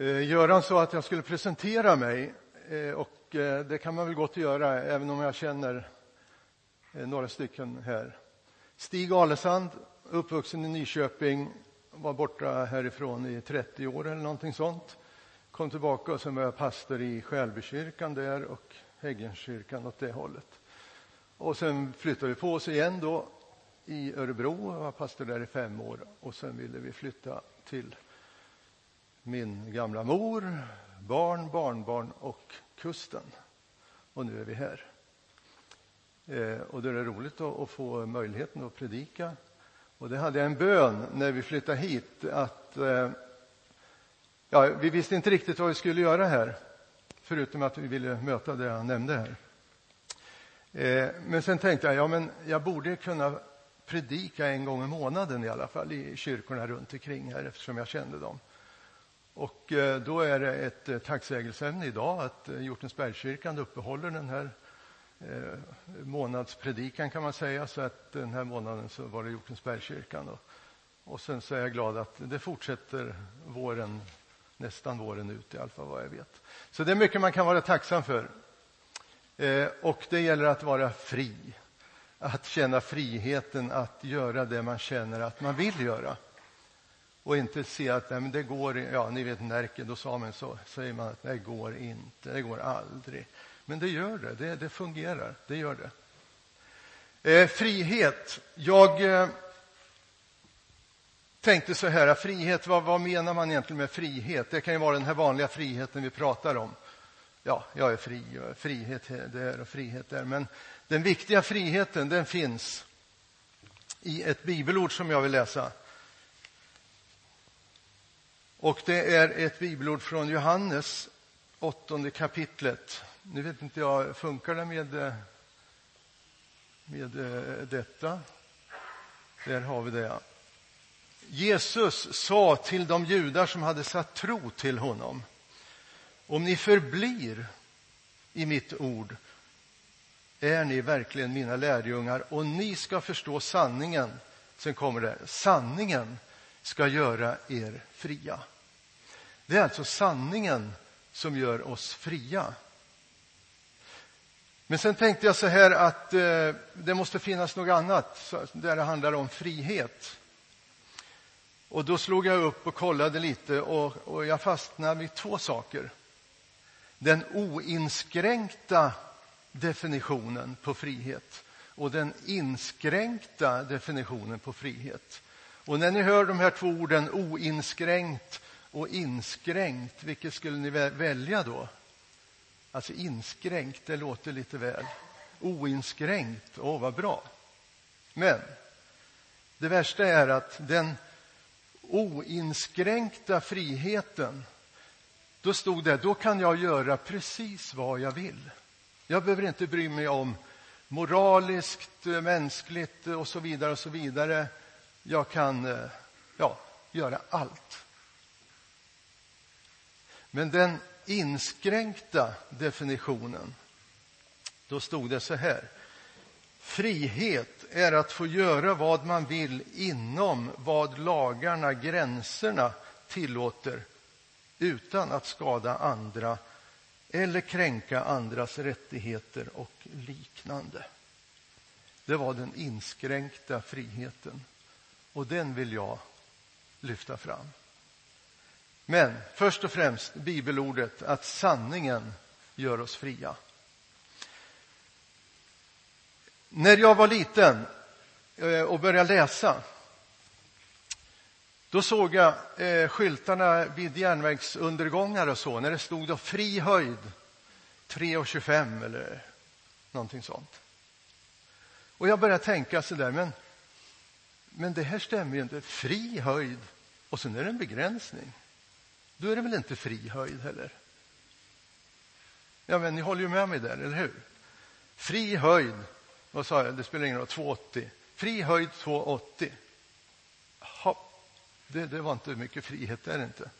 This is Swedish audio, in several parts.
Eh, Göran sa att jag skulle presentera mig eh, och eh, det kan man väl gott göra även om jag känner några stycken här. Stig Alesand, uppvuxen i Nyköping, var borta härifrån i 30 år eller någonting sånt. Kom tillbaka och sen var jag pastor i Skälbykyrkan där och Häggenkyrkan åt det hållet. Och sen flyttade vi på oss igen då i Örebro. Jag var pastor där i fem år och sen ville vi flytta till min gamla mor, barn, barnbarn och kusten. Och nu är vi här. Eh, och då är det roligt att, få möjligheten att predika. Och det hade jag en bön när vi flyttade hit att eh, ja, vi visste inte riktigt vad vi skulle göra här, förutom att vi ville möta det jag nämnde här. Eh, men sen tänkte jag, ja men jag borde kunna predika en gång i månaden i alla fall i kyrkorna runt omkring här eftersom jag kände dem. Och eh, då är det ett eh, tacksägelseämne idag att eh, Hjortensbergskyrkan uppehåller den här månadspredikan kan man säga. Så att den här månaden så var det Hjortensbergskyrkan. Och sen så är jag glad att det fortsätter våren, nästan våren ut i alla fall vad jag vet. Så det är mycket man kan vara tacksam för. Och det gäller att vara fri att känna friheten att göra det man känner att man vill göra. Och inte se att nej, men det går, ja ni vet Närke, då sa man så, säger man att det går inte, det går aldrig. Men det gör det, det, det fungerar, det gör det. Eh, frihet, jag eh, tänkte så här, frihet, vad, vad menar man egentligen med frihet? Det kan ju vara den här vanliga friheten vi pratar om. Ja, jag är fri, frihet där och frihet där. Men den viktiga friheten den finns i ett bibelord som jag vill läsa. Och det är ett bibelord från Johannes, åttonde kapitlet. Nu vet inte jag, funkar det med, med eh, detta? Där har vi det. Jesus sa till de judar som hade satt tro till honom. Om ni förblir i mitt ord är ni verkligen mina lärjungar och ni ska förstå sanningen. Sen kommer det, sanningen ska göra er fria. Det är alltså sanningen som gör oss fria. Men sen tänkte jag så här att eh, det måste finnas något annat där det handlar om frihet. Och då slog jag upp och kollade lite och, och jag fastnade vid två saker. Den oinskränkta definitionen på frihet och den inskränkta definitionen på frihet. Och när ni hör de här två orden oinskränkt och inskränkt, vilket skulle ni välja då? Alltså inskränkt, det låter lite väl. Oinskränkt, åh vad bra. Men det värsta är att den oinskränkta friheten, då stod det, då kan jag göra precis vad jag vill. Jag behöver inte bry mig om moraliskt, mänskligt och så vidare och så vidare. Jag kan eh, ja, göra allt. Men den inskränkta definitionen, då stod det så här. Frihet är att få göra vad man vill inom vad lagarna, gränserna tillåter utan att skada andra eller kränka andras rättigheter och liknande. Det var den inskränkta friheten och den vill jag lyfta fram. Men först och främst bibelordet att sanningen gör oss fria. När jag var liten eh, och började läsa då såg jag eh, skyltarna vid järnvägsundergångar och så, när det stod då fri höjd 3,25 eller någonting sånt. Och jag började tänka så där, men, men det här stämmer ju inte. Fri höjd och sen är det en begränsning. Då är det väl inte fri höjd heller? Ja, men ni håller ju med mig där, eller hur? Fri höjd, vad sa jag, det spelar ingen roll, 2,80. Fri höjd 2,80 det, det var inte mycket frihet, där inte.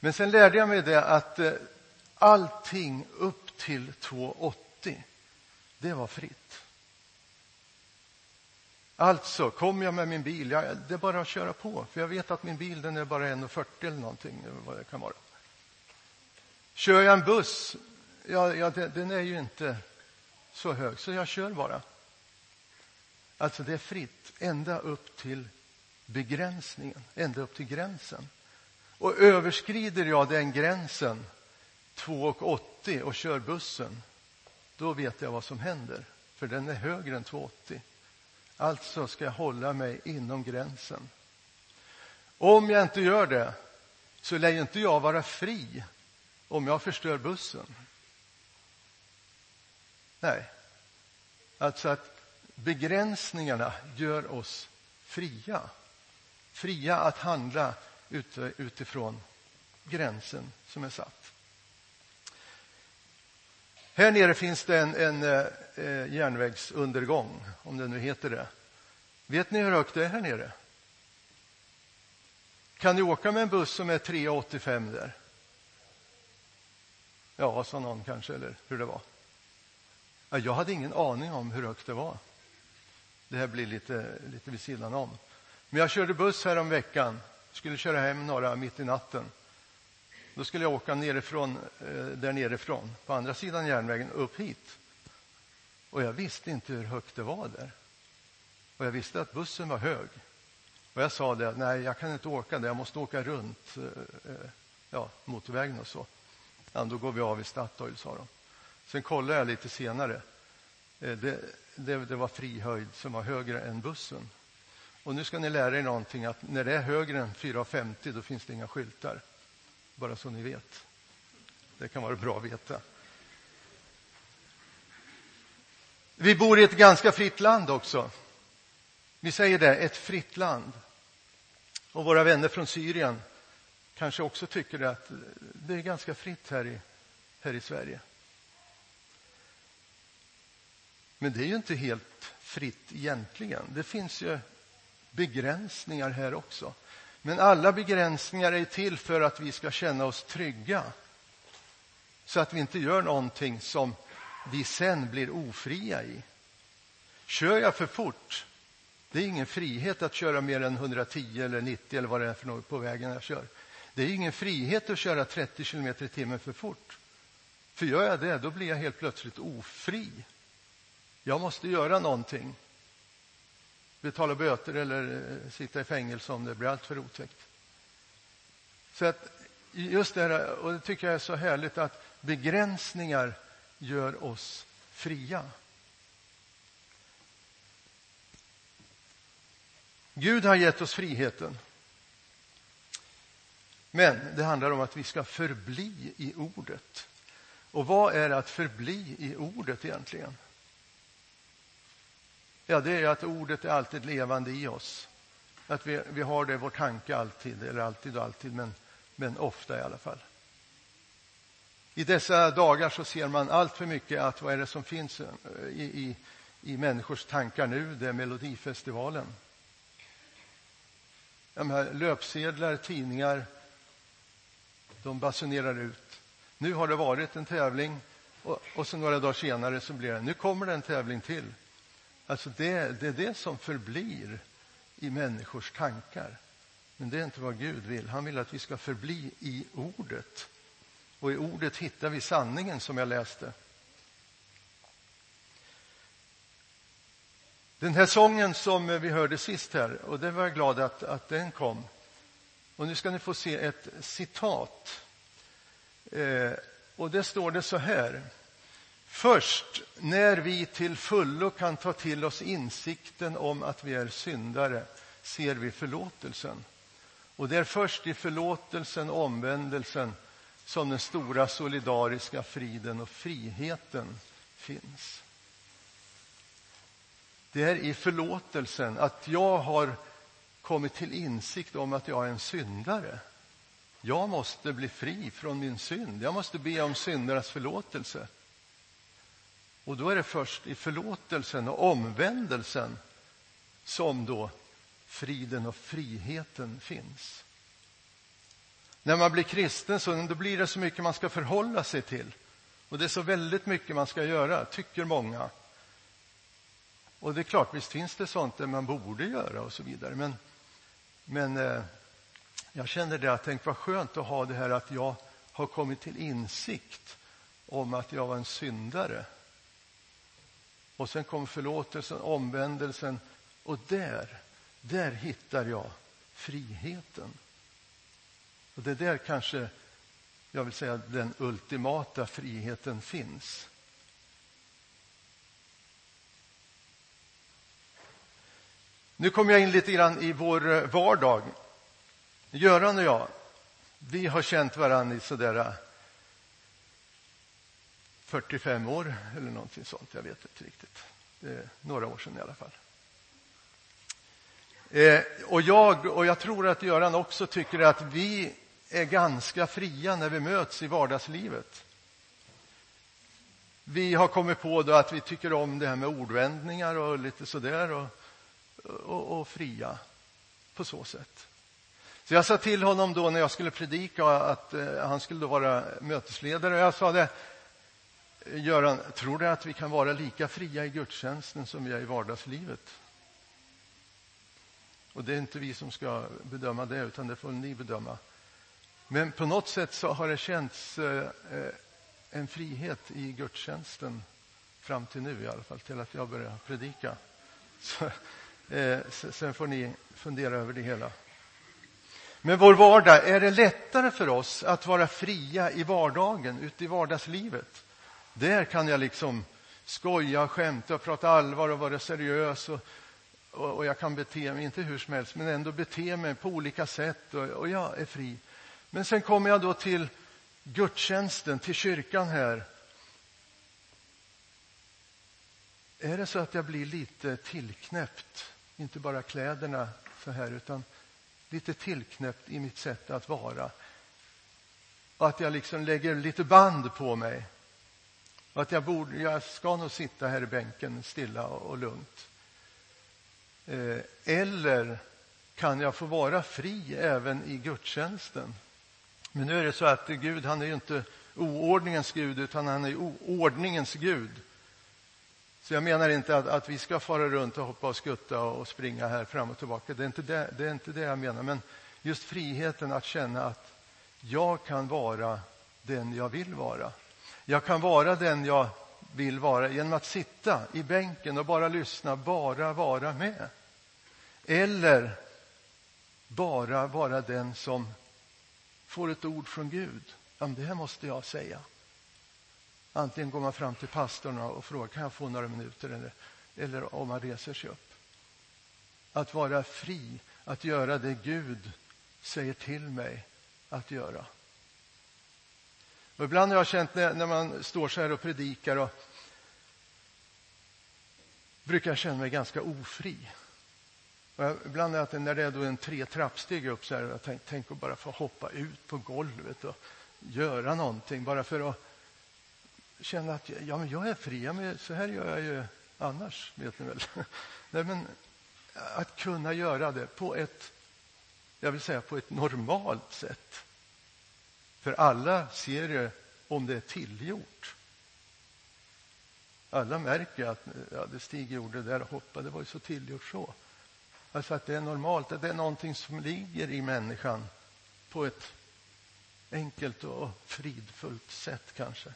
Men sen lärde jag mig det att eh, allting upp till 2,80 det var fritt. Alltså, kommer jag med min bil, jag, det är bara att köra på. För jag vet att min bil den är bara 1,40 eller någonting, vad det kan vara. Kör jag en buss, ja, ja den är ju inte så hög, så jag kör bara. Alltså, det är fritt ända upp till begränsningen, ända upp till gränsen. Och överskrider jag den gränsen, 2,80 och kör bussen, då vet jag vad som händer, för den är högre än 2,80. Alltså ska jag hålla mig inom gränsen. Om jag inte gör det så lär inte jag vara fri om jag förstör bussen. Nej. Alltså att begränsningarna gör oss fria. Fria att handla utifrån gränsen som är satt. Här nere finns det en, en eh, järnvägsundergång, om det nu heter det. Vet ni hur högt det är här nere? Kan ni åka med en buss som är 3,85 där? Ja, sa någon kanske, eller hur det var. Ja, jag hade ingen aning om hur högt det var. Det här blir lite, lite vid sidan om. Men jag körde buss här om veckan. Skulle köra hem några mitt i natten. Då skulle jag åka nerifrån, eh, där nerifrån, på andra sidan järnvägen, upp hit. Och jag visste inte hur högt det var där. Och jag visste att bussen var hög. Och jag sa det, nej, jag kan inte åka där, jag måste åka runt eh, eh, ja, motorvägen och så. Ja, då går vi av i Statoil, sa de. Sen kollade jag lite senare. Det, det, det var fri höjd som var högre än bussen. Och nu ska ni lära er någonting att när det är högre än 4,50 då finns det inga skyltar. Bara så ni vet. Det kan vara bra att veta. Vi bor i ett ganska fritt land också. Vi säger det, ett fritt land. Och våra vänner från Syrien kanske också tycker att det är ganska fritt här i, här i Sverige. Men det är ju inte helt fritt egentligen. Det finns ju begränsningar här också. Men alla begränsningar är till för att vi ska känna oss trygga. Så att vi inte gör någonting som vi sen blir ofria i. Kör jag för fort, det är ingen frihet att köra mer än 110 eller 90 eller vad det är för något på vägen jag kör. Det är ingen frihet att köra 30 kilometer i timmen för fort. För gör jag det, då blir jag helt plötsligt ofri. Jag måste göra någonting betala böter eller eh, sitta i fängelse om det blir alltför otäckt. Så att just det här, och det tycker jag är så härligt att begränsningar gör oss fria. Gud har gett oss friheten. Men det handlar om att vi ska förbli i ordet. Och vad är att förbli i ordet egentligen? Ja, det är att ordet är alltid levande i oss. Att vi, vi har det i vår tanke alltid, eller alltid och alltid, men, men ofta i alla fall. I dessa dagar så ser man allt för mycket att vad är det som finns eh, i, i, i människors tankar nu? Det är Melodifestivalen. De här löpsedlar, tidningar, de basunerar ut. Nu har det varit en tävling och, och så några dagar senare så blir det, nu kommer det en tävling till. Alltså det, det är det som förblir i människors tankar. Men det är inte vad Gud vill. Han vill att vi ska förbli i ordet. Och i ordet hittar vi sanningen som jag läste. Den här sången som vi hörde sist här, och det var jag glad att, att den kom. Och nu ska ni få se ett citat. Eh, och det står det så här. Först när vi till fullo kan ta till oss insikten om att vi är syndare ser vi förlåtelsen. Och det är först i förlåtelsen och omvändelsen som den stora solidariska friden och friheten finns. Det är i förlåtelsen, att jag har kommit till insikt om att jag är en syndare. Jag måste bli fri från min synd. Jag måste be om syndernas förlåtelse. Och då är det först i förlåtelsen och omvändelsen som då friden och friheten finns. När man blir kristen så då blir det så mycket man ska förhålla sig till. Och det är så väldigt mycket man ska göra, tycker många. Och det är klart, visst finns det sånt där man borde göra och så vidare. Men, men eh, jag känner det att tänk vad skönt att ha det här att jag har kommit till insikt om att jag var en syndare. Och sen kom förlåtelsen, omvändelsen och där, där hittar jag friheten. Och det är där kanske, jag vill säga, den ultimata friheten finns. Nu kommer jag in lite grann i vår eh, vardag. Göran och jag, vi har känt varandra i sådär eh, 45 år eller någonting sånt. Jag vet inte riktigt. Det är några år sedan i alla fall. Eh, och jag, och jag tror att Göran också tycker att vi är ganska fria när vi möts i vardagslivet. Vi har kommit på då att vi tycker om det här med ordvändningar och lite sådär och, och, och fria på så sätt. Så jag sa till honom då när jag skulle predika att eh, han skulle då vara mötesledare. Jag sa det, Göran, tror du att vi kan vara lika fria i gudstjänsten som vi är i vardagslivet? Och det är inte vi som ska bedöma det, utan det får ni bedöma. Men på något sätt så har det känts eh, eh, en frihet i gudstjänsten fram till nu i alla fall, till att jag börjar predika. Så, eh, sen får ni fundera över det hela. Men vår vardag, är det lättare för oss att vara fria i vardagen, ute i vardagslivet? Där kan jag liksom skoja, skämta, prata allvar och vara seriös. Och, och, och, jag kan bete mig, inte hur som helst, men ändå bete mig på olika sätt och, och jag är fri. Men sen kommer jag då till gudstjänsten, till kyrkan här. Är det så att jag blir lite tillknäppt, inte bara kläderna så här, utan lite tillknäppt i mitt sätt att vara. Och att jag liksom lägger lite band på mig. Och att jag, borde, jag ska nog sitta här i bänken stilla och lugnt. Eh, eller kan jag få vara fri även i gudstjänsten? Men nu är det så att Gud, han är ju inte oordningens Gud, utan han är ordningens Gud. Så jag menar inte att, att, vi ska fara runt och hoppa och skutta och springa här fram och tillbaka. Det är, inte det, det är inte det jag menar. Men just friheten att känna att jag kan vara den jag vill vara. Jag kan vara den jag vill vara genom att sitta i bänken och bara lyssna, bara vara med. Eller bara vara den som får ett ord från Gud. Ja, det här måste jag säga. Antingen går man fram till pastorn och frågar kan jag få några minuter eller, eller om man reser sig upp. Att vara fri, att göra det Gud säger till mig att göra. Och ibland har jag känt när, när man står så här och predikar och brukar jag känna mig ganska ofri. Och jag, ibland är det när det är då en tre trappsteg upp så här, jag tänk, tänk att bara få hoppa ut på golvet och göra någonting bara för att känna att ja, men jag är fri, men så här gör jag ju annars, vet ni väl. Nej, men att kunna göra det på ett, jag vill säga på ett normalt sätt. För alla ser ju om det är tillgjort. Alla märker att ja, det Stig gjorde där och hoppade, det var ju så tillgjort så. Alltså att det är normalt, att det är någonting som ligger i människan på ett enkelt och fridfullt sätt kanske.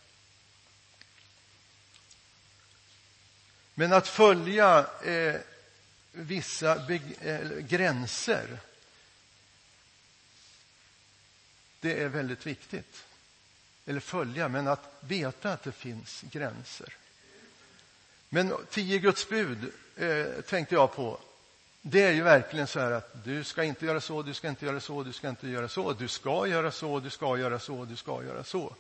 Men att följa eh, vissa eh, gränser det är väldigt viktigt. Eller följa, men att veta att det finns gränser. Men tio Guds bud eh, tänkte jag på. Det är ju verkligen så här att du ska inte göra så, du ska inte göra så, du ska inte göra så, du ska göra så, du ska göra så, du ska göra så.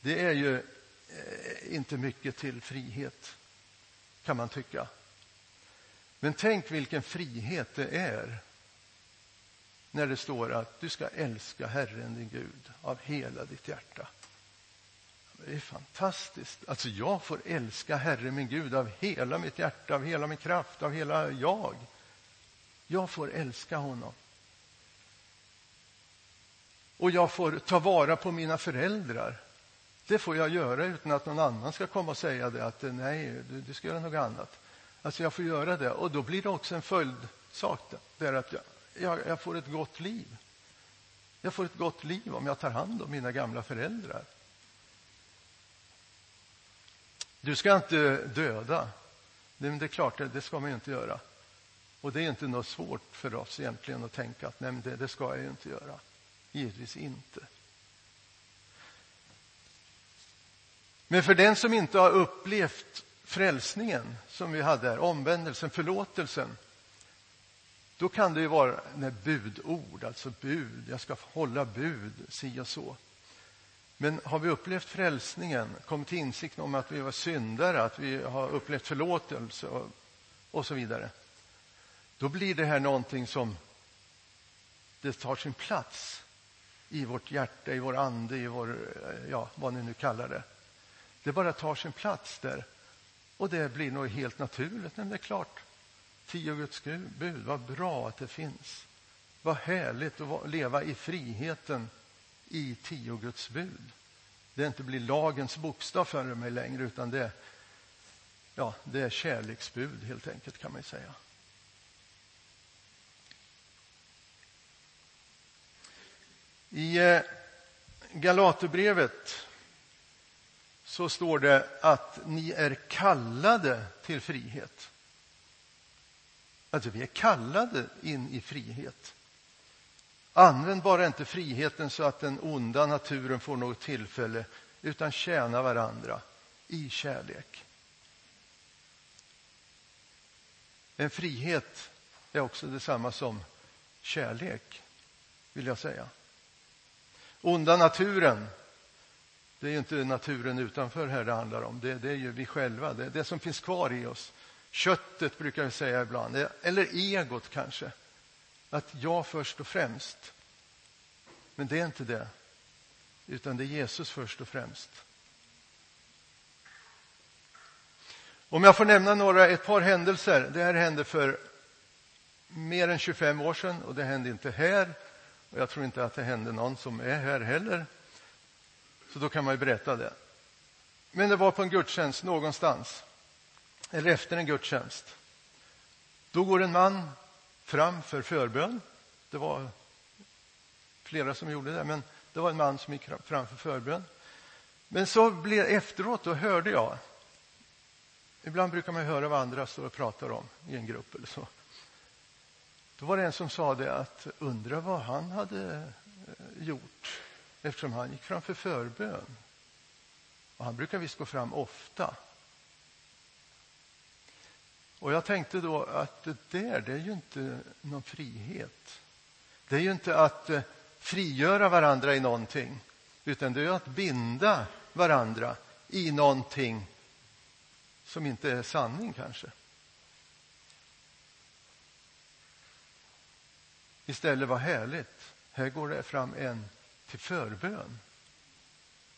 Det är ju eh, inte mycket till frihet kan man tycka. Men tänk vilken frihet det är när det står att du ska älska Herren din Gud av hela ditt hjärta. Det är fantastiskt. Alltså jag får älska Herren min Gud av hela mitt hjärta, av hela min kraft, av hela jag. Jag får älska honom. Och jag får ta vara på mina föräldrar det får jag göra utan att någon annan ska komma och säga det att nej, du, du ska göra något annat. Alltså jag får göra det och då blir det också en följdsak där att jag, jag, jag får ett gott liv. Jag får ett gott liv om jag tar hand om mina gamla föräldrar. Du ska inte döda. Det är klart, det ska man ju inte göra. Och det är inte något svårt för oss egentligen att tänka att nej, det, det ska jag ju inte göra. Givetvis inte. Men för den som inte har upplevt frälsningen som vi hade här, omvändelsen, förlåtelsen, då kan det ju vara när budord, alltså bud, jag ska hålla bud, si och så. Men har vi upplevt frälsningen, kommit till insikt om att vi var syndare, att vi har upplevt förlåtelse och, och så vidare, då blir det här någonting som det tar sin plats i vårt hjärta, i vår ande, i vår, ja, vad ni nu kallar det. Det bara tar sin plats där. Och det blir nog helt naturligt. Men det är klart, tio Guds bud, vad bra att det finns. Vad härligt att leva i friheten i tio Guds bud. Det inte blir lagens bokstav för mig längre, utan det, ja, det är kärleksbud helt enkelt kan man säga. I eh, Galaterbrevet så står det att ni är kallade till frihet. Alltså, vi är kallade in i frihet. Använd bara inte friheten så att den onda naturen får något tillfälle, utan tjäna varandra i kärlek. En frihet är också detsamma som kärlek, vill jag säga. Onda naturen, det är inte naturen utanför här det handlar om. Det, det är ju vi själva, det det som finns kvar i oss. Köttet brukar vi säga ibland, eller egot kanske. Att jag först och främst. Men det är inte det, utan det är Jesus först och främst. Om jag får nämna några, ett par händelser. Det här hände för mer än 25 år sedan och det hände inte här. Och jag tror inte att det hände någon som är här heller. Så då kan man ju berätta det. Men det var på en gudstjänst någonstans, eller efter en gudstjänst. Då går en man fram för förbön. Det var flera som gjorde det, men det var en man som gick fram för förbön. Men så blev efteråt, då hörde jag Ibland brukar man höra vad andra står och pratar om i en grupp eller så. Då var det en som sa det att undra vad han hade eh, gjort eftersom han gick fram för förbön. Och han brukar visst gå fram ofta. Och jag tänkte då att det där, det är ju inte någon frihet. Det är ju inte att eh, frigöra varandra i någonting, utan det är att binda varandra i någonting som inte är sanning kanske. Istället vad härligt, här går det fram en till förbön.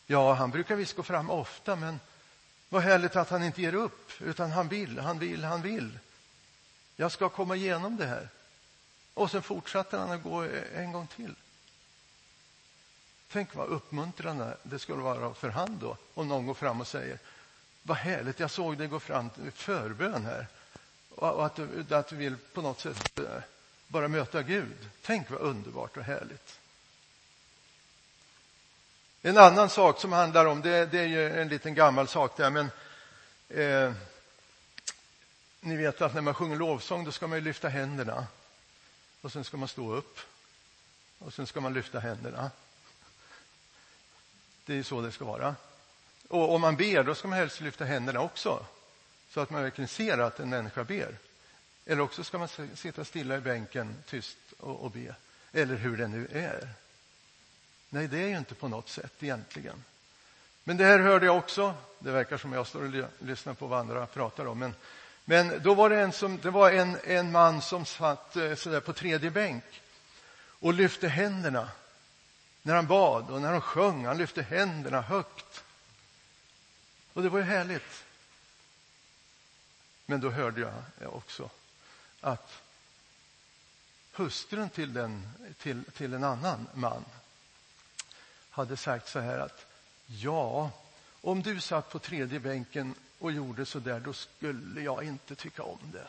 Ja, han brukar visst gå fram ofta, men vad härligt att han inte ger upp, utan han vill, han vill, han vill. Jag ska komma igenom det här. Och sen fortsatte han att gå en gång till. Tänk vad uppmuntrande det skulle vara för han då, om någon går fram och säger vad härligt, jag såg dig gå fram till förbön här. Och att du, att du vill på något sätt eh, bara möta Gud. Tänk vad underbart och härligt. En annan sak som handlar om, det, det är ju en liten gammal sak där, men eh, ni vet att när man sjunger lovsång då ska man lyfta händerna och sen ska man stå upp och sen ska man lyfta händerna. Det är så det ska vara. Och om man ber, då ska man helst lyfta händerna också, så att man verkligen ser att en människa ber. Eller också ska man sitta stilla i bänken, tyst och, och be. Eller hur det nu är. Nej, det är ju inte på något sätt egentligen. Men det här hörde jag också. Det verkar som jag står och lyssnar på vad andra pratar om. Men, men då var det en, som, det var en, en man som satt eh, så på tredje bänk och lyfte händerna när han bad och när han sjöng. Han lyfte händerna högt. Och det var ju härligt. Men då hörde jag eh, också att hustrun till, den, till, till en annan man hade sagt så här att ja, om du satt på tredje bänken och gjorde så där, då skulle jag inte tycka om det.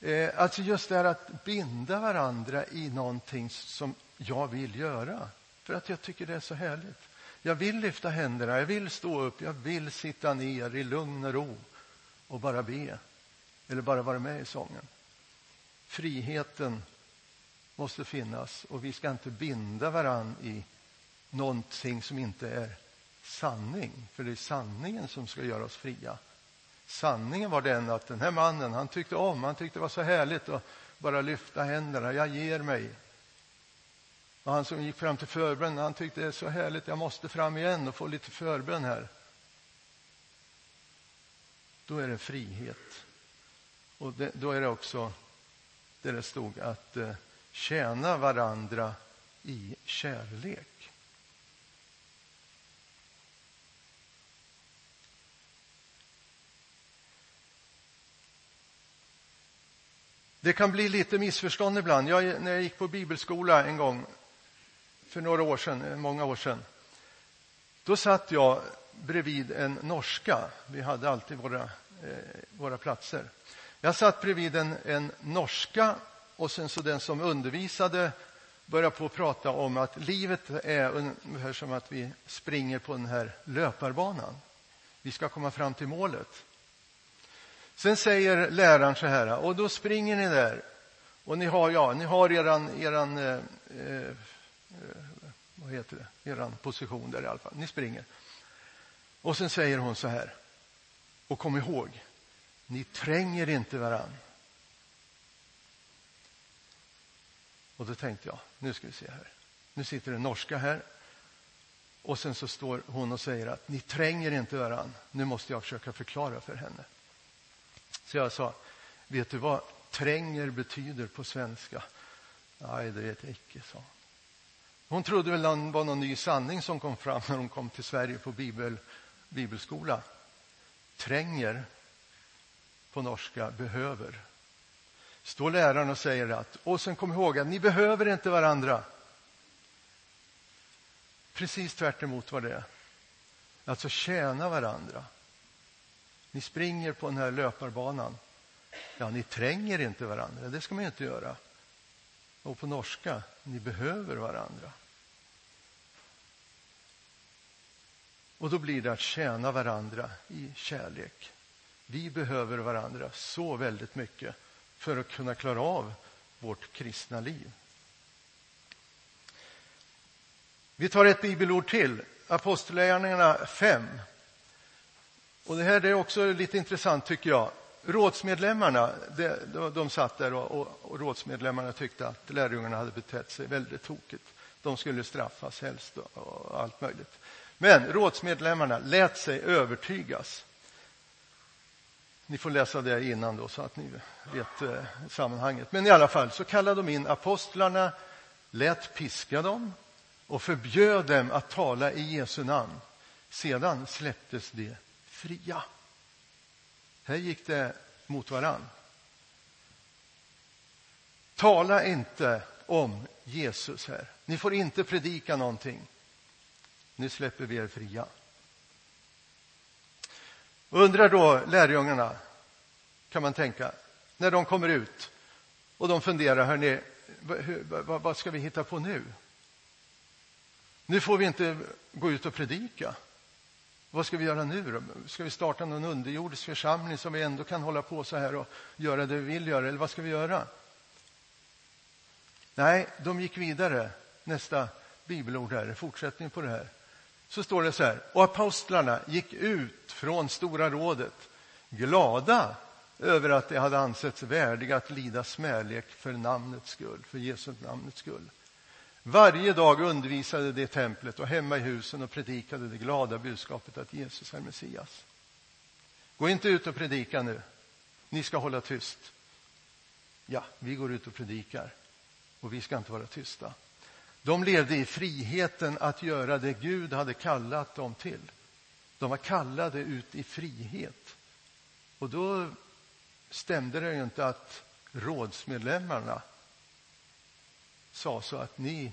Eh, alltså just det här att binda varandra i någonting som jag vill göra, för att jag tycker det är så härligt. Jag vill lyfta händerna, jag vill stå upp, jag vill sitta ner i lugn och ro och bara be, eller bara vara med i sången. Friheten måste finnas och vi ska inte binda varann i någonting som inte är sanning, för det är sanningen som ska göra oss fria. Sanningen var den att den här mannen, han tyckte om, han tyckte det var så härligt att bara lyfta händerna, jag ger mig. Och han som gick fram till förbön, han tyckte det är så härligt, jag måste fram igen och få lite förbön här. Då är det frihet. Och det, då är det också där det stod att eh, tjäna varandra i kärlek. Det kan bli lite missförstånd ibland. Jag, när jag gick på bibelskola en gång för några år sedan, eh, många år sedan, då satt jag bredvid en norska. Vi hade alltid våra, eh, våra platser. Jag satt bredvid en, en norska och sen så den som undervisade började på att prata om att livet är ungefär som att vi springer på den här löparbanan. Vi ska komma fram till målet. Sen säger läraren så här, och då springer ni där och ni har, ja, ni har eran, eran eh, eh, vad heter det, eran position där i alla fall. Ni springer. Och sen säger hon så här, och kom ihåg, ni tränger inte varann. Och då tänkte jag, nu ska vi se här. Nu sitter en norska här. Och sen så står hon och säger att ni tränger inte varann. Nu måste jag försöka förklara för henne. Så jag sa, vet du vad tränger betyder på svenska? Nej, det vet jag icke, sa hon. trodde väl att det var någon ny sanning som kom fram när hon kom till Sverige på bibel, bibelskola. Tränger på norska behöver. Står läraren och säger att, och sen kom ihåg att ni behöver inte varandra. Precis tvärt vad det är. Alltså tjäna varandra. Ni springer på den här löparbanan. Ja, ni tränger inte varandra. Det ska man ju inte göra. Och på norska, ni behöver varandra. Och då blir det att tjäna varandra i kärlek. Vi behöver varandra så väldigt mycket för att kunna klara av vårt kristna liv. Vi tar ett bibelord till, Apostlagärningarna 5. Och det här är också lite intressant tycker jag. Rådsmedlemmarna, de, de satt där och, och, och rådsmedlemmarna tyckte att lärjungarna hade betett sig väldigt tokigt. De skulle straffas helst och, och allt möjligt. Men rådsmedlemmarna lät sig övertygas. Ni får läsa det innan då så att ni vet eh, sammanhanget. Men i alla fall så kallade de in apostlarna, lät piska dem och förbjöd dem att tala i Jesu namn. Sedan släpptes de fria. Här gick det mot varann. Tala inte om Jesus här. Ni får inte predika någonting. Nu släpper vi er fria. Undrar då lärjungarna, kan man tänka, när de kommer ut och de funderar, hörni, vad, vad ska vi hitta på nu? Nu får vi inte gå ut och predika. Vad ska vi göra nu då? Ska vi starta någon underjordisk församling som vi ändå kan hålla på så här och göra det vi vill göra, eller vad ska vi göra? Nej, de gick vidare. Nästa bibelord här, fortsättning på det här så står det så här. Och apostlarna gick ut från Stora rådet glada över att de hade ansetts värdiga att lida smälek för namnets skull, för Jesu namnets skull. Varje dag undervisade de i templet och hemma i husen och predikade det glada budskapet att Jesus är Messias. Gå inte ut och predika nu. Ni ska hålla tyst. Ja, vi går ut och predikar och vi ska inte vara tysta. De levde i friheten att göra det Gud hade kallat dem till. De var kallade ut i frihet. Och då stämde det ju inte att rådsmedlemmarna sa så att ni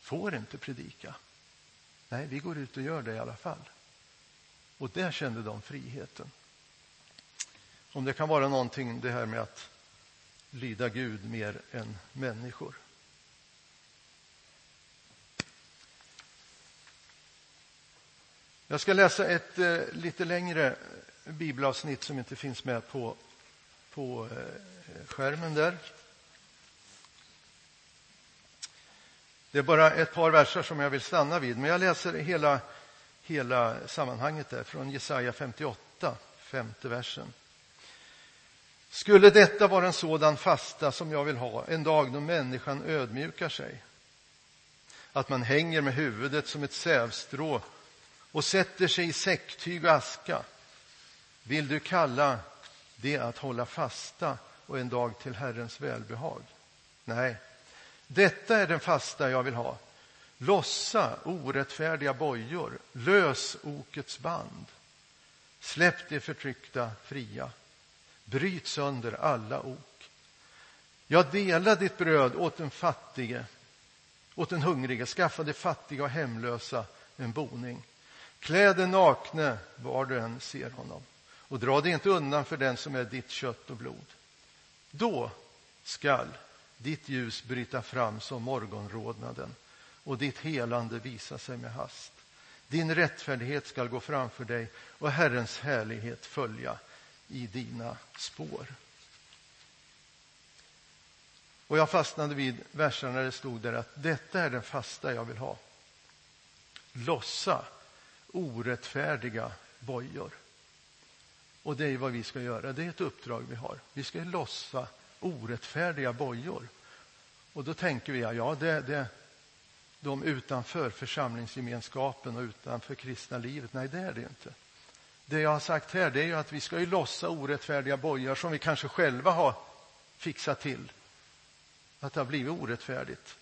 får inte predika. Nej, vi går ut och gör det i alla fall. Och där kände de friheten. Om det kan vara någonting det här med att lyda Gud mer än människor. Jag ska läsa ett eh, lite längre bibelavsnitt som inte finns med på, på eh, skärmen där. Det är bara ett par verser som jag vill stanna vid, men jag läser hela, hela sammanhanget där från Jesaja 58, femte versen. Skulle detta vara en sådan fasta som jag vill ha, en dag då människan ödmjukar sig, att man hänger med huvudet som ett sävstrå och sätter sig i säcktyg och aska, vill du kalla det att hålla fasta och en dag till Herrens välbehag? Nej, detta är den fasta jag vill ha. Lossa orättfärdiga bojor, lös okets band. Släpp de förtryckta fria. Bryt sönder alla ok. Jag dela ditt bröd åt den fattige, åt den hungrige, skaffa de fattiga och hemlösa en boning. Klä den nakne var du än ser honom och dra dig inte undan för den som är ditt kött och blod. Då skall ditt ljus bryta fram som morgonrodnaden och ditt helande visa sig med hast. Din rättfärdighet skall gå framför dig och Herrens härlighet följa i dina spår. Och jag fastnade vid verserna där det stod där att detta är den fasta jag vill ha. Lossa orättfärdiga bojor. Och det är vad vi ska göra. Det är ett uppdrag vi har. Vi ska lossa orättfärdiga bojor. Och då tänker vi, ja, det, det, de utanför församlingsgemenskapen och utanför kristna livet. Nej, det är det inte. Det jag har sagt här det är ju att vi ska ju lossa orättfärdiga bojor som vi kanske själva har fixat till. Att det har blivit orättfärdigt.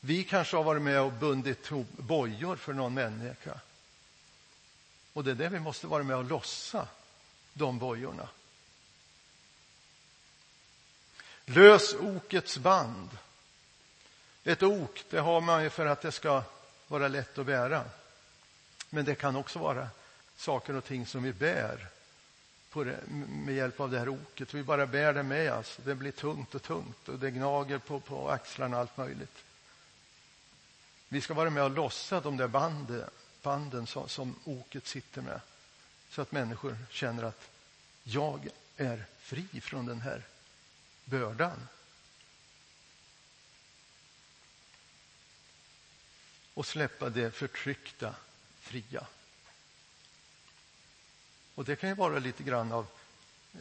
Vi kanske har varit med och bundit ihop bojor för någon människa. Och det är det vi måste vara med och lossa, de bojorna. Lös okets band. Ett ok det har man ju för att det ska vara lätt att bära. Men det kan också vara saker och ting som vi bär det, med hjälp av det här oket. Vi bara bär det med oss. Det blir tungt och tungt och det gnager på, på axlarna och allt möjligt. Vi ska vara med och lossa de där banden, banden som, som oket sitter med så att människor känner att jag är fri från den här bördan. Och släppa det förtryckta fria. Och det kan ju vara lite grann av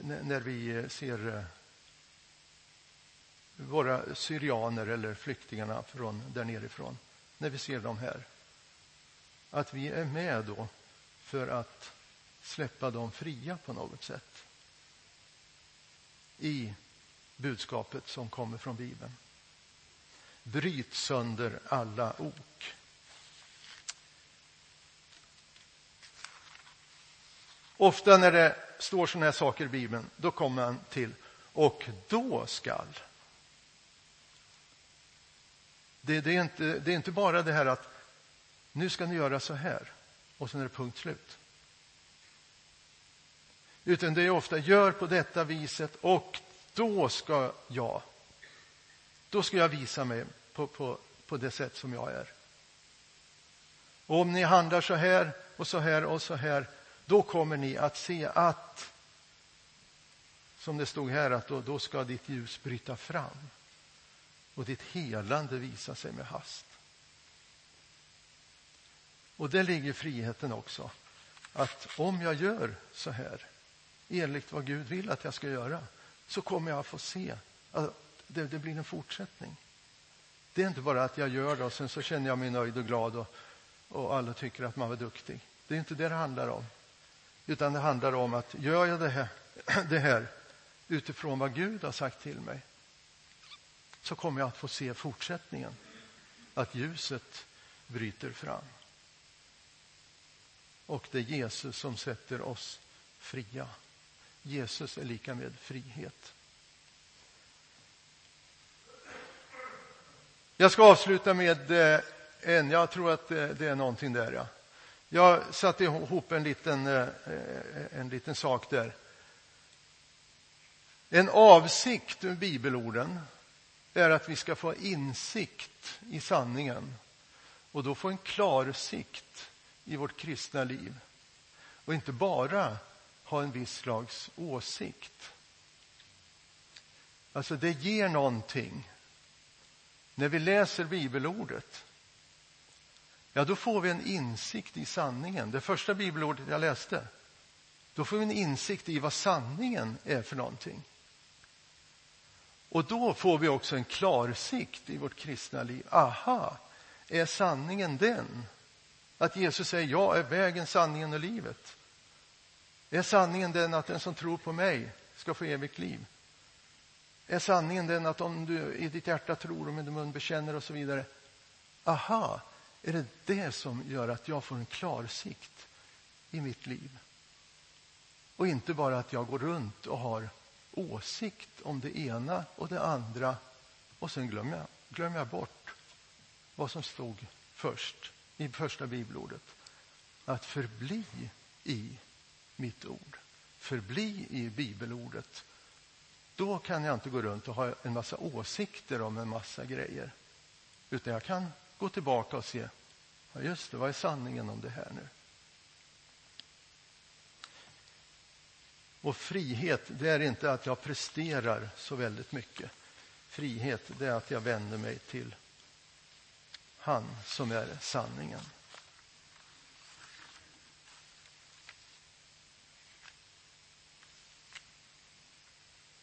när vi eh, ser eh, våra syrianer eller flyktingarna från där nerifrån, när vi ser dem här. Att vi är med då för att släppa dem fria på något sätt i budskapet som kommer från Bibeln. Bryt sönder alla ok. Ofta när det står sådana här saker i Bibeln, då kommer man till och då skall. Det, det, är inte, det är inte bara det här att nu ska ni göra så här och sen är det punkt slut. Utan det är ofta gör på detta viset och då ska jag, då ska jag visa mig på, på, på det sätt som jag är. Och om ni handlar så här och så här och så här, då kommer ni att se att, som det stod här, att då, då ska ditt ljus bryta fram och ditt helande visa sig med hast. Och där ligger friheten också. Att om jag gör så här, enligt vad Gud vill att jag ska göra, så kommer jag att få se att det, det blir en fortsättning. Det är inte bara att jag gör det och sen så känner jag mig nöjd och glad och, och alla tycker att man var duktig. Det är inte det det handlar om. Utan det handlar om att gör jag det här, det här utifrån vad Gud har sagt till mig så kommer jag att få se fortsättningen. Att ljuset bryter fram. Och det är Jesus som sätter oss fria. Jesus är lika med frihet. Jag ska avsluta med eh, en, jag tror att eh, det är någonting där ja. Jag satte ihop en liten, eh, en liten sak där. En avsikt med bibelorden är att vi ska få insikt i sanningen och då få en klarsikt i vårt kristna liv och inte bara ha en viss slags åsikt. Alltså, det ger någonting. När vi läser bibelordet, ja, då får vi en insikt i sanningen. Det första bibelordet jag läste, då får vi en insikt i vad sanningen är för någonting. Och då får vi också en klarsikt i vårt kristna liv. Aha, är sanningen den att Jesus säger jag är vägen, sanningen och livet? Är sanningen den att den som tror på mig ska få evigt liv? Är sanningen den att om du i ditt hjärta tror och med din mun bekänner och så vidare. Aha, är det det som gör att jag får en klarsikt i mitt liv? Och inte bara att jag går runt och har åsikt om det ena och det andra och sen glömmer jag, glömmer jag bort vad som stod först i första bibelordet. Att förbli i mitt ord. Förbli i bibelordet. Då kan jag inte gå runt och ha en massa åsikter om en massa grejer. Utan jag kan gå tillbaka och se, ja just det, vad är sanningen om det här nu? Och frihet, det är inte att jag presterar så väldigt mycket. Frihet, det är att jag vänder mig till han som är sanningen.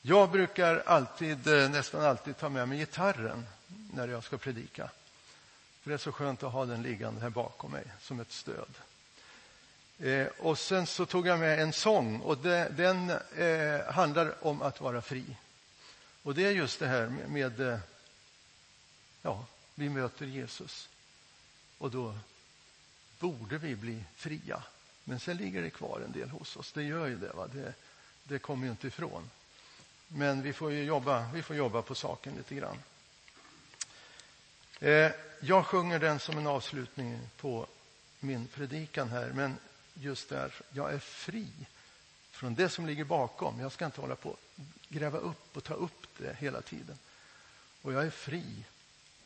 Jag brukar alltid, eh, nästan alltid ta med mig gitarren när jag ska predika. För det är så skönt att ha den liggande här bakom mig som ett stöd. Eh, och sen så tog jag med en sång och det, den eh, handlar om att vara fri. Och det är just det här med, med eh, ja, vi möter Jesus. Och då borde vi bli fria. Men sen ligger det kvar en del hos oss. Det gör ju det. Va? Det, det kommer ju inte ifrån. Men vi får jobba, vi får jobba på saken lite grann. Eh, jag sjunger den som en avslutning på min predikan här. Men just där, jag är fri från det som ligger bakom. Jag ska inte hålla på gräva upp och ta upp det hela tiden. Och jag är fri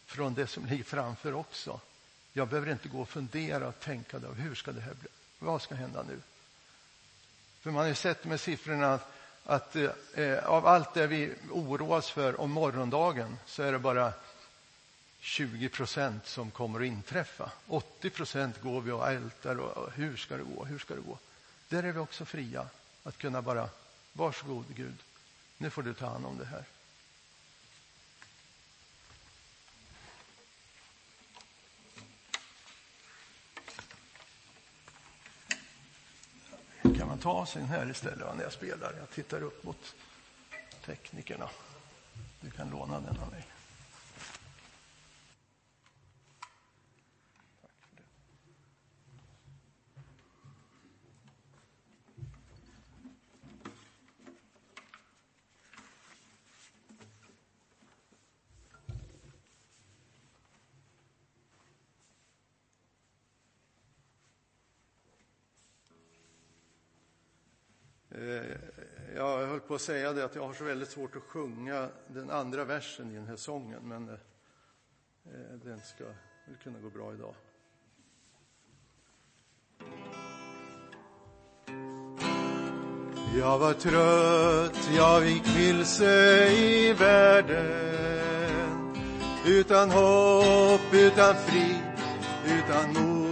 från det som ligger framför också. Jag behöver inte gå och fundera och tänka då, hur ska det här bli? Vad ska hända nu? För man har ju sett med siffrorna att, att eh, av allt det vi oroas för om morgondagen så är det bara 20 procent som kommer att inträffa. 80 procent går vi och ältar och hur ska det gå, hur ska det gå? Där är vi också fria att kunna bara, varsågod Gud, nu får du ta hand om det här. Kan ta sig här istället när jag spelar? Jag tittar upp mot teknikerna. Du kan låna den av mig. Eh, jag att säga det att jag har så väldigt svårt att sjunga den andra versen i den här sången, men eh, eh, den ska väl kunna gå bra idag. Jag var trött, jag gick vilse i världen utan hopp, utan frid, utan mod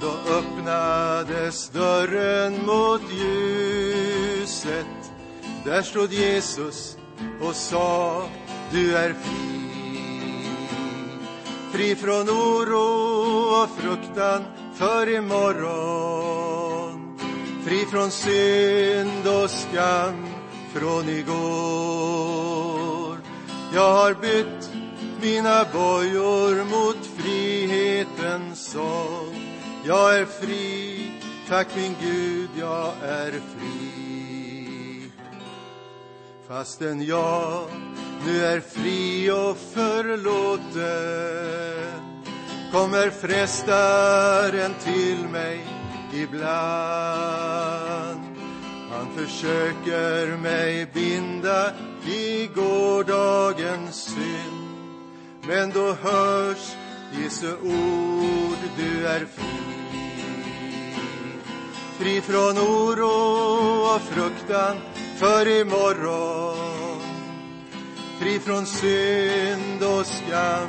då öppnades dörren mot ljuset. Där stod Jesus och sa, du är fri. Fri från oro och fruktan för imorgon. Fri från synd och skam från igår. Jag har bytt mina bojor mot frihetens sång. Jag är fri, tack min Gud, jag är fri. Fastän jag nu är fri och förlåten kommer frestaren till mig ibland. Han försöker mig binda i gårdagens synd. Men då hörs Jesu ord, du är fri. Fri från oro och fruktan för imorgon. Fri från synd och skam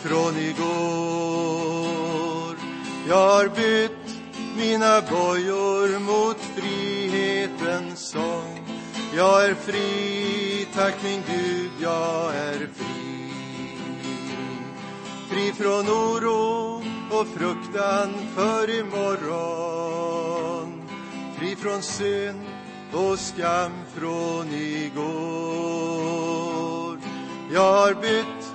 från igår. Jag har bytt mina bojor mot frihetens sång. Jag är fri, tack min Gud, jag är fri. Fri från oro och fruktan för imorgon. Fri från synd och skam från igår. Jag har bytt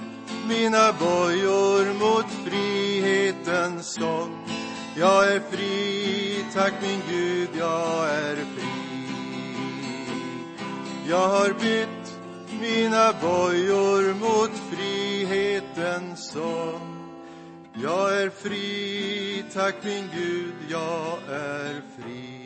mina bojor mot frihetens sång. Jag är fri, tack min Gud, jag är fri. Jag har bytt mina bojor mot frihetens sång. Jag är fri, tack min Gud, jag är fri.